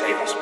save.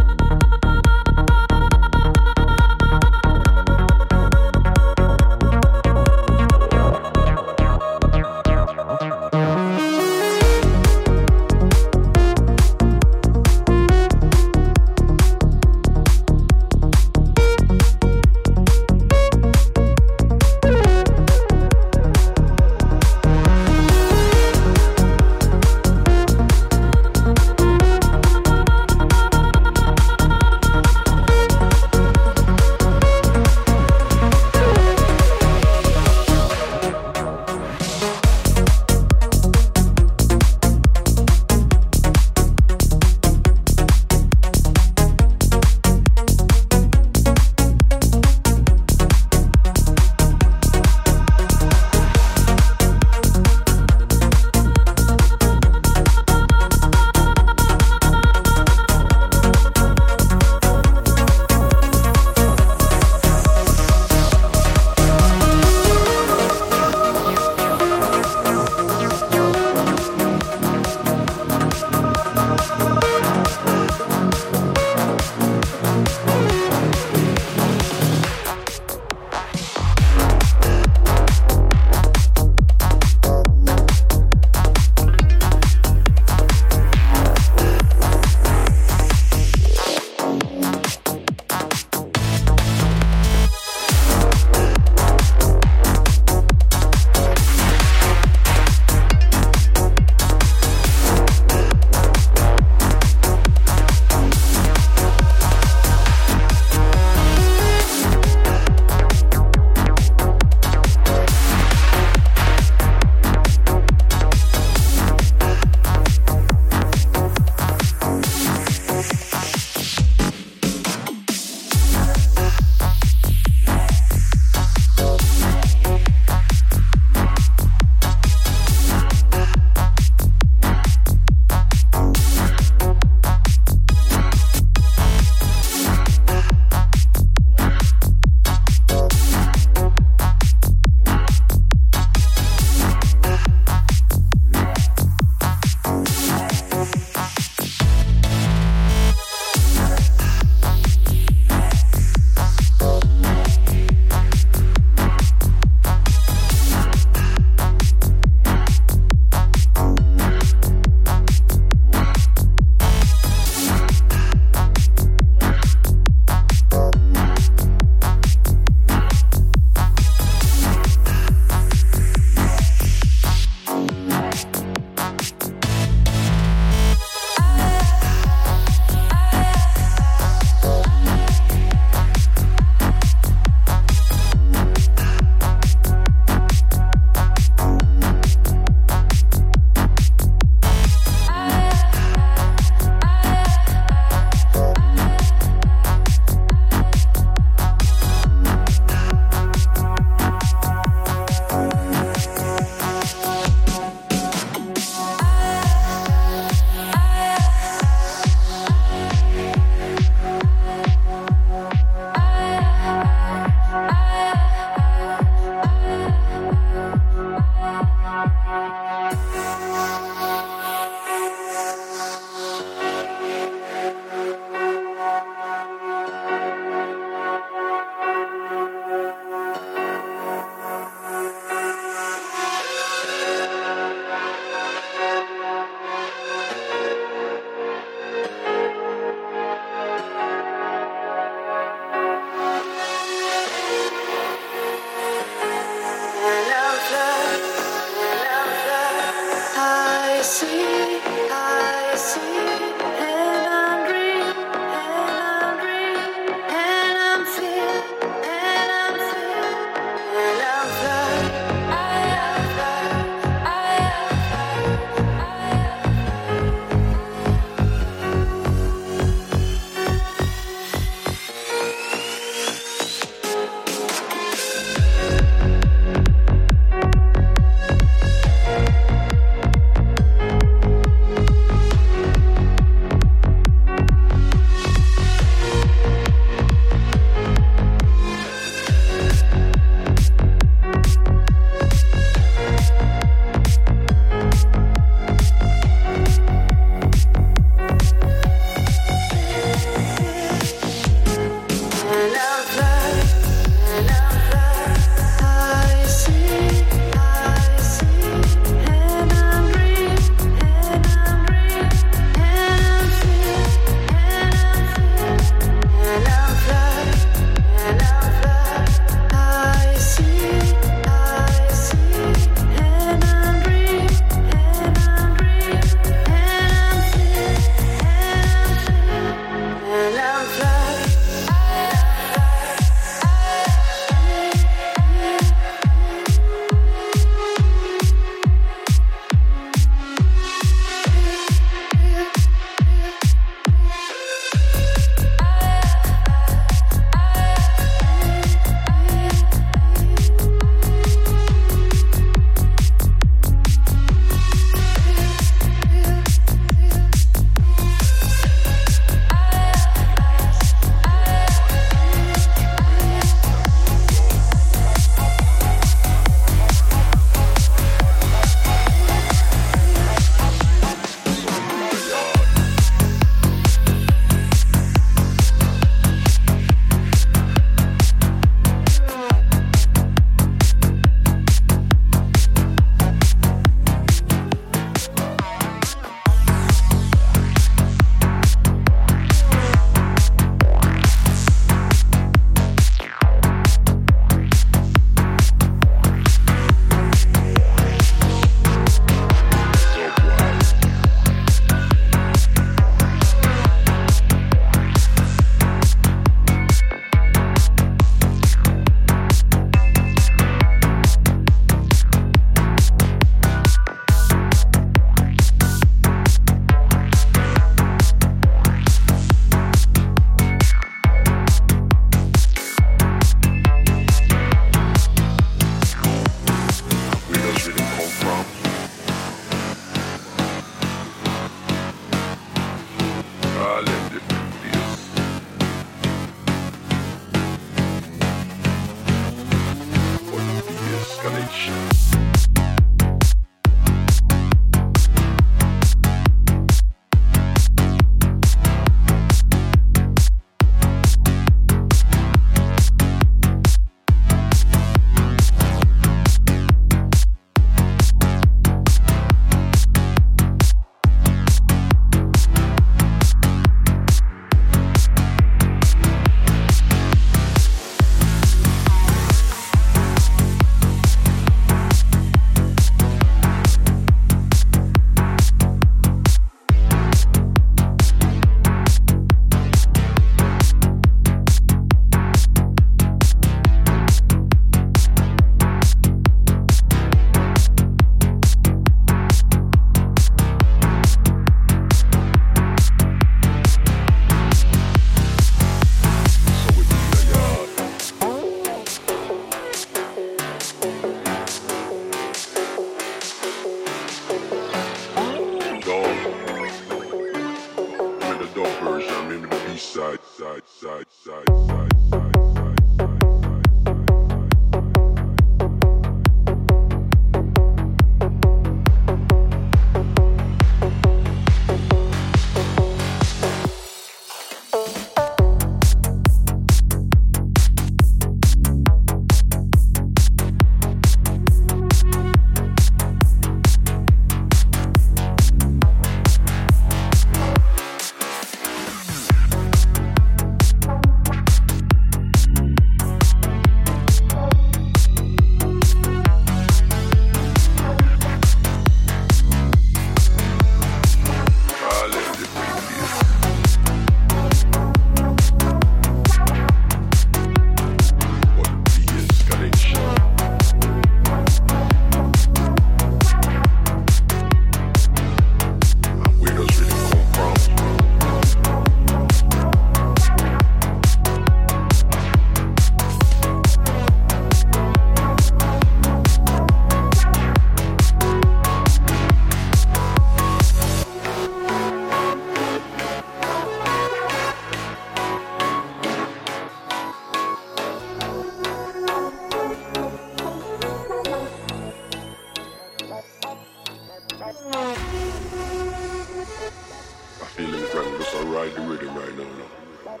the rhythm right now. No?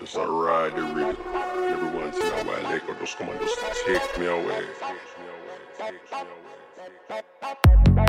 Just I ride the rhythm. Every once in a while, echo just come and just take me away. take me away. Take me away. Take me away.